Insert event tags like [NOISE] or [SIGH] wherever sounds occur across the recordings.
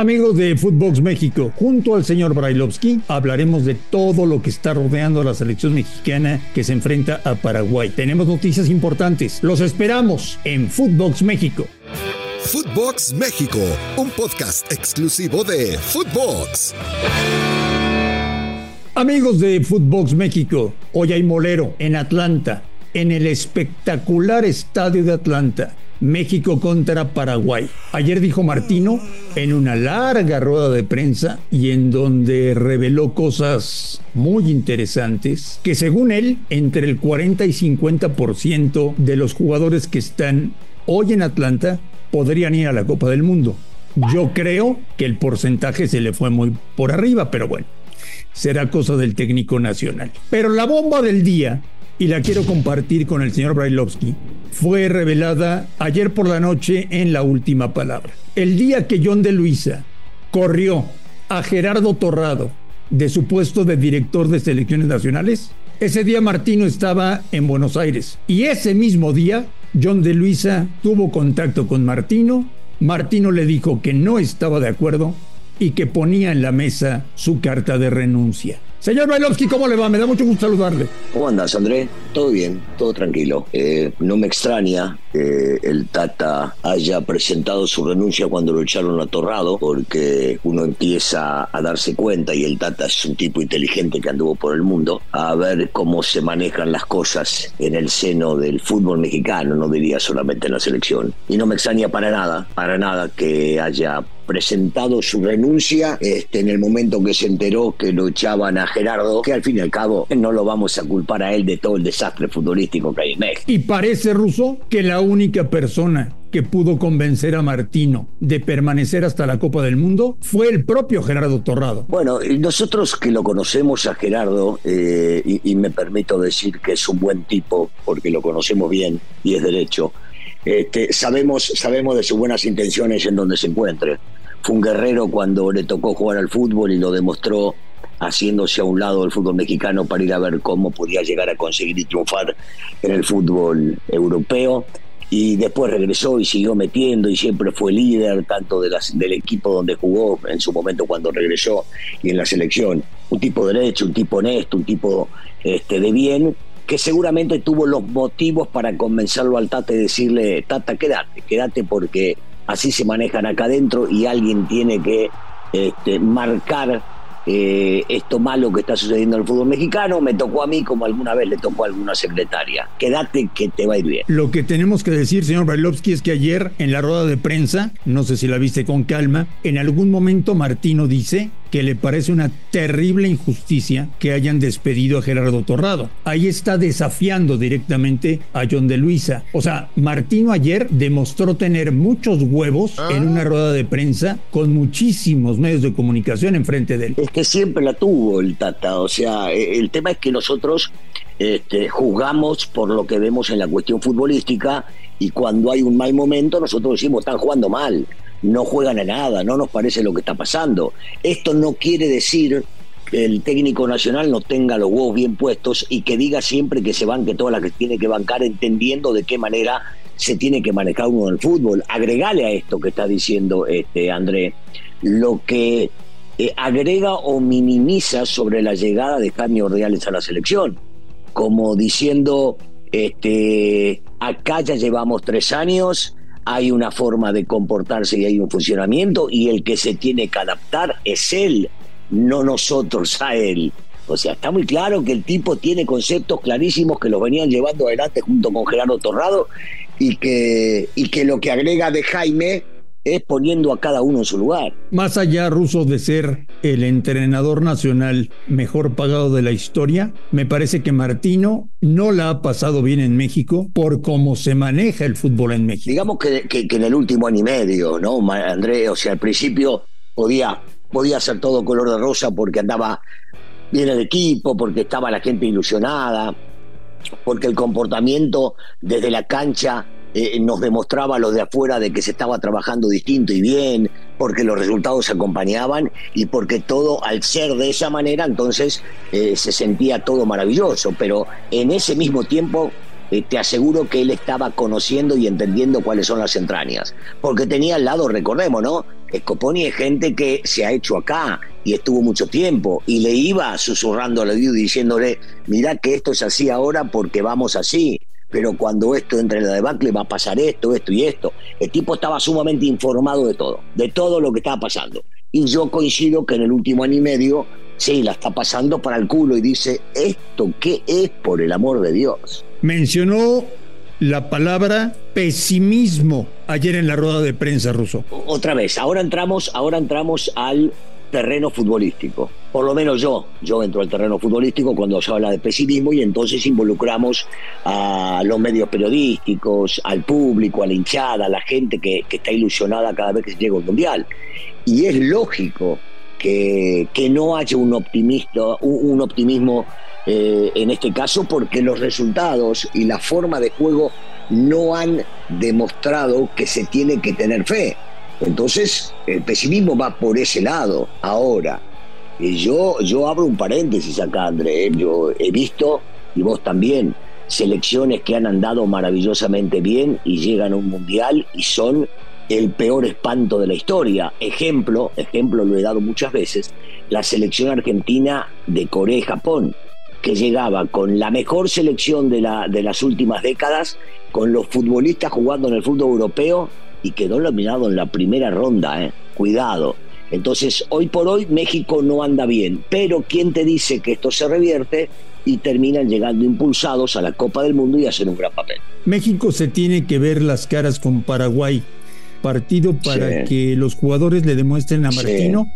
Amigos de Footbox México, junto al señor Brailovsky hablaremos de todo lo que está rodeando a la selección mexicana que se enfrenta a Paraguay. Tenemos noticias importantes. Los esperamos en Footbox México. Footbox México, un podcast exclusivo de Footbox. Amigos de Footbox México, hoy hay molero en Atlanta, en el espectacular estadio de Atlanta. México contra Paraguay. Ayer dijo Martino en una larga rueda de prensa y en donde reveló cosas muy interesantes que según él, entre el 40 y 50% de los jugadores que están hoy en Atlanta podrían ir a la Copa del Mundo. Yo creo que el porcentaje se le fue muy por arriba, pero bueno, será cosa del técnico nacional. Pero la bomba del día y la quiero compartir con el señor Brailovsky, fue revelada ayer por la noche en La Última Palabra. El día que John de Luisa corrió a Gerardo Torrado de su puesto de director de selecciones nacionales, ese día Martino estaba en Buenos Aires y ese mismo día John de Luisa tuvo contacto con Martino. Martino le dijo que no estaba de acuerdo y que ponía en la mesa su carta de renuncia. Señor Bailovsky, ¿cómo le va? Me da mucho gusto saludarle. ¿Cómo andas, André? Todo bien, todo tranquilo. Eh, no me extraña que el Tata haya presentado su renuncia cuando lo echaron a Torrado, porque uno empieza a darse cuenta, y el Tata es un tipo inteligente que anduvo por el mundo, a ver cómo se manejan las cosas en el seno del fútbol mexicano, no diría solamente en la selección. Y no me extraña para nada, para nada que haya presentado su renuncia este, en el momento que se enteró que lo echaban a Gerardo, que al fin y al cabo no lo vamos a culpar a él de todo el desastre futbolístico que hay en México. Y parece, Russo, que la única persona que pudo convencer a Martino de permanecer hasta la Copa del Mundo fue el propio Gerardo Torrado. Bueno, nosotros que lo conocemos a Gerardo, eh, y, y me permito decir que es un buen tipo, porque lo conocemos bien y es derecho, este, sabemos, sabemos de sus buenas intenciones en donde se encuentre. Fue un guerrero cuando le tocó jugar al fútbol y lo demostró haciéndose a un lado del fútbol mexicano para ir a ver cómo podía llegar a conseguir y triunfar en el fútbol europeo. Y después regresó y siguió metiendo y siempre fue líder tanto de las, del equipo donde jugó en su momento cuando regresó y en la selección. Un tipo derecho, un tipo honesto, un tipo este, de bien que seguramente tuvo los motivos para convencerlo al Tata y decirle, Tata, quédate, quédate porque así se manejan acá adentro y alguien tiene que este, marcar eh, esto malo que está sucediendo en el fútbol mexicano, me tocó a mí como alguna vez le tocó a alguna secretaria. Quédate que te va a ir bien. Lo que tenemos que decir, señor Bailovsky, es que ayer en la rueda de prensa, no sé si la viste con calma, en algún momento Martino dice que le parece una terrible injusticia que hayan despedido a Gerardo Torrado. Ahí está desafiando directamente a John de Luisa. O sea, Martino ayer demostró tener muchos huevos en una rueda de prensa con muchísimos medios de comunicación enfrente de él. Es que siempre la tuvo el Tata. O sea, e, el tema es que nosotros este, juzgamos por lo que vemos en la cuestión futbolística y cuando hay un mal momento nosotros decimos están jugando mal no juegan a nada, no nos parece lo que está pasando. Esto no quiere decir que el técnico nacional no tenga los huevos bien puestos y que diga siempre que se banque toda la que tiene que bancar, entendiendo de qué manera se tiene que manejar uno en el fútbol. Agregale a esto que está diciendo este André, lo que eh, agrega o minimiza sobre la llegada de Jaime Ordeales a la selección, como diciendo, este, acá ya llevamos tres años, hay una forma de comportarse y hay un funcionamiento y el que se tiene que adaptar es él, no nosotros a él. O sea, está muy claro que el tipo tiene conceptos clarísimos que los venían llevando adelante junto con Gerardo Torrado y que, y que lo que agrega de Jaime es poniendo a cada uno en su lugar. Más allá, Ruso, de ser el entrenador nacional mejor pagado de la historia, me parece que Martino no la ha pasado bien en México por cómo se maneja el fútbol en México. Digamos que, que, en el último año y medio, ¿no, André? O sea, al principio podía, podía ser todo color de rosa porque andaba bien el equipo, porque estaba la gente ilusionada, porque el comportamiento desde la cancha eh, nos demostraba a los de afuera de que se estaba trabajando distinto y bien, porque los resultados se acompañaban y porque todo al ser de esa manera entonces eh, se sentía todo maravilloso, pero en ese mismo tiempo eh, te aseguro que él estaba conociendo y entendiendo cuáles son las entrañas, porque tenía al lado, recordemos, ¿no? Scoponi es gente que se ha hecho acá y estuvo mucho tiempo y le iba susurrando al oído diciéndole, mira que esto es así ahora porque vamos así, pero cuando esto entre en la debacle va a pasar esto, esto y esto. El tipo estaba sumamente informado de todo, de todo lo que estaba pasando. Y yo coincido que en el último año y medio, sí, la está pasando para el culo y dice, ¿esto qué es por el amor de Dios? Mencionó la palabra pesimismo ayer en la rueda de prensa ruso. Otra vez, ahora entramos, ahora entramos al terreno futbolístico. Por lo menos yo, yo entro al terreno futbolístico cuando se habla de pesimismo y entonces involucramos a los medios periodísticos, al público, a la hinchada, a la gente que, está ilusionada cada vez que llega un mundial. Y es lógico que, que no haya un, optimista, un, optimismo eh, en este caso porque los resultados y la forma de juego no han demostrado que se tiene que tener fe. Entonces, el pesimismo va por ese lado. Ahora, yo, yo abro un paréntesis acá, André. ¿eh? Yo he visto, y vos también, selecciones que han andado maravillosamente bien y llegan a un mundial y son el peor espanto de la historia. Ejemplo, ejemplo lo he dado muchas veces, la selección argentina de Corea y Japón, que llegaba con la mejor selección de, la, de las últimas décadas, con los futbolistas jugando en el fútbol europeo y quedó eliminado en la primera ronda, ¿eh? cuidado. Entonces, hoy por hoy México no anda bien, pero ¿quién te dice que esto se revierte y terminan llegando impulsados a la Copa del Mundo y hacen un gran papel? México se tiene que ver las caras con Paraguay, partido para que los jugadores le demuestren a Martino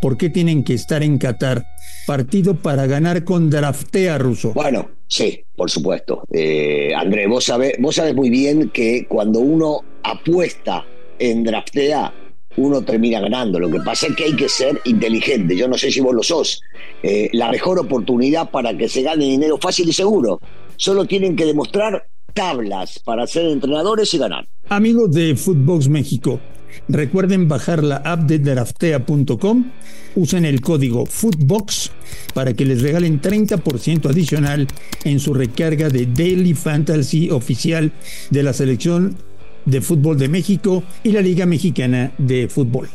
por qué tienen que estar en Qatar. Partido para ganar con draftea ruso. Bueno, sí, por supuesto. Eh, André, vos sabés, vos sabés muy bien que cuando uno apuesta en draftea, uno termina ganando. Lo que pasa es que hay que ser inteligente. Yo no sé si vos lo sos. Eh, la mejor oportunidad para que se gane dinero fácil y seguro. Solo tienen que demostrar tablas para ser entrenadores y ganar. Amigos de Footbox México, recuerden bajar la app de draftea.com. Usen el código Footbox para que les regalen 30% adicional en su recarga de Daily Fantasy oficial de la selección de Fútbol de México y la Liga Mexicana de Fútbol.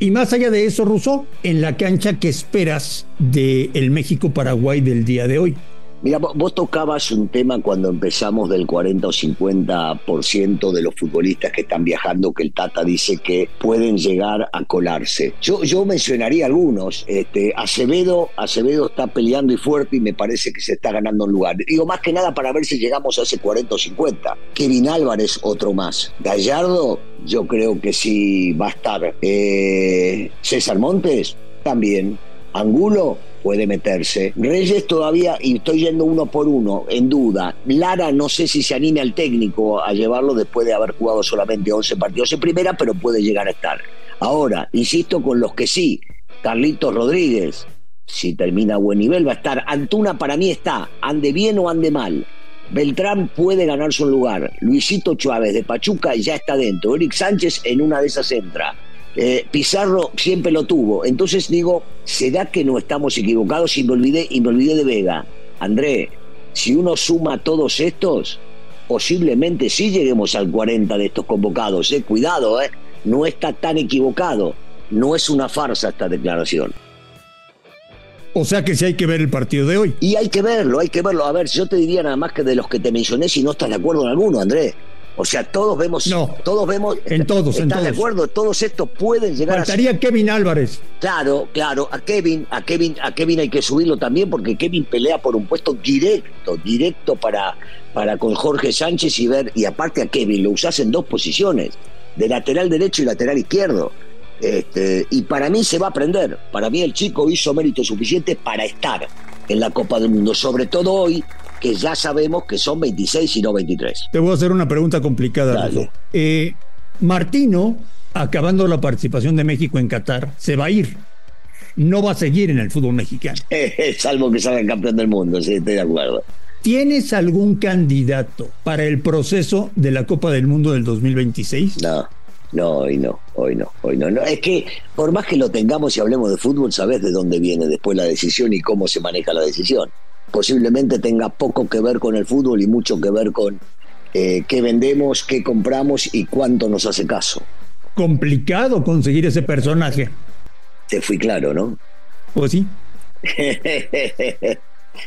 Y más allá de eso, Russo, en la cancha, ¿qué esperas del el México-Paraguay del día de hoy? Mira, vos tocabas un tema cuando empezamos del 40 o 50% de los futbolistas que están viajando, que el Tata dice que pueden llegar a colarse. Yo, yo mencionaría algunos. Este, Acevedo, Acevedo está peleando y fuerte y me parece que se está ganando un lugar. Digo, más que nada para ver si llegamos a ese 40 o 50. Kevin Álvarez, otro más. Gallardo, yo creo que sí va a estar. Eh, César Montes, también. Angulo, puede meterse. Reyes todavía, y estoy yendo uno por uno, en duda. Lara no sé si se anime al técnico a llevarlo después de haber jugado solamente 11 partidos en primera, pero puede llegar a estar. Ahora, insisto con los que sí. Carlitos Rodríguez, si termina a buen nivel, va a estar. Antuna para mí está, ande bien o ande mal. Beltrán puede ganarse un lugar. Luisito Chávez de Pachuca ya está dentro. Eric Sánchez en una de esas entra. Eh, Pizarro siempre lo tuvo. Entonces digo, ¿será que no estamos equivocados? Y me olvidé, y me olvidé de Vega. André, si uno suma todos estos, posiblemente sí lleguemos al 40 de estos convocados. Eh. Cuidado, eh. no está tan equivocado. No es una farsa esta declaración. O sea que sí hay que ver el partido de hoy. Y hay que verlo, hay que verlo. A ver, yo te diría nada más que de los que te mencioné, si no estás de acuerdo en alguno, Andrés. O sea, todos vemos. No. Todos vemos. En todos, ¿Estás de acuerdo? Todos estos pueden llegar Faltaría a. Kevin Álvarez. Claro, claro. A Kevin, a Kevin, a Kevin hay que subirlo también porque Kevin pelea por un puesto directo, directo para, para con Jorge Sánchez y ver. Y aparte a Kevin lo usas en dos posiciones, de lateral derecho y lateral izquierdo. Este, y para mí se va a aprender. Para mí el chico hizo mérito suficiente para estar en la Copa del Mundo, sobre todo hoy, que ya sabemos que son 26 y no 23. Te voy a hacer una pregunta complicada. Eh, Martino, acabando la participación de México en Qatar, se va a ir. No va a seguir en el fútbol mexicano. [LAUGHS] Salvo que salga campeón del mundo, sí, estoy de acuerdo. ¿Tienes algún candidato para el proceso de la Copa del Mundo del 2026? No, no, hoy no, hoy no, hoy no. no. Es que por más que lo tengamos y hablemos de fútbol, sabes de dónde viene después la decisión y cómo se maneja la decisión posiblemente tenga poco que ver con el fútbol y mucho que ver con eh, qué vendemos, qué compramos y cuánto nos hace caso. complicado conseguir ese personaje. Te fui claro, ¿no? Pues sí. [LAUGHS]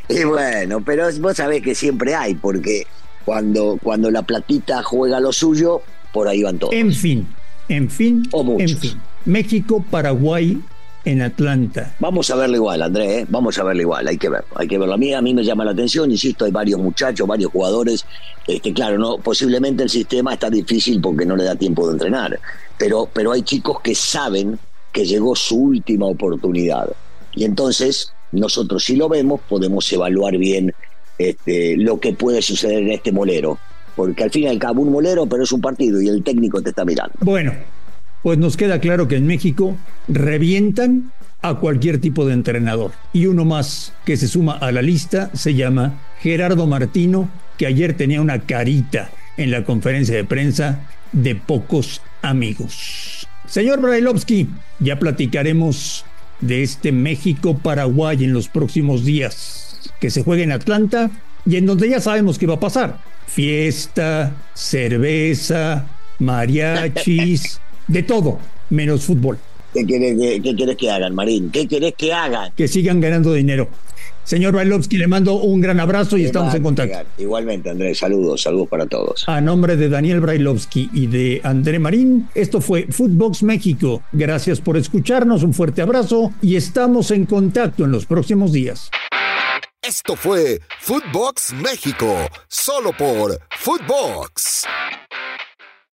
y bueno, pero vos sabés que siempre hay, porque cuando, cuando la platita juega lo suyo, por ahí van todos. En fin, en fin, O en fin. México, Paraguay en Atlanta. Vamos a verlo igual, Andrés, ¿eh? vamos a verlo igual, hay que verlo, hay que verlo. A mí, a mí me llama la atención, insisto, hay varios muchachos, varios jugadores, este, claro, no, posiblemente el sistema está difícil porque no le da tiempo de entrenar, pero, pero hay chicos que saben que llegó su última oportunidad. Y entonces, nosotros si lo vemos, podemos evaluar bien este, lo que puede suceder en este molero. Porque al fin y al cabo un molero, pero es un partido y el técnico te está mirando. Bueno, pues nos queda claro que en México revientan a cualquier tipo de entrenador. Y uno más que se suma a la lista se llama Gerardo Martino, que ayer tenía una carita en la conferencia de prensa de pocos amigos. Señor Brailovsky, ya platicaremos de este México-Paraguay en los próximos días, que se juega en Atlanta y en donde ya sabemos qué va a pasar. Fiesta, cerveza, mariachis, [LAUGHS] de todo, menos fútbol. ¿Qué querés, que- qué querés que hagan, Marín? ¿Qué querés que hagan? Que sigan ganando dinero. Señor Brailovsky, le mando un gran abrazo y estamos en contacto. Igualmente, Andrés, saludos, saludos para todos. A nombre de Daniel Brailovsky y de André Marín, esto fue Footbox México. Gracias por escucharnos, un fuerte abrazo y estamos en contacto en los próximos días. Esto fue Footbox México, solo por Footbox.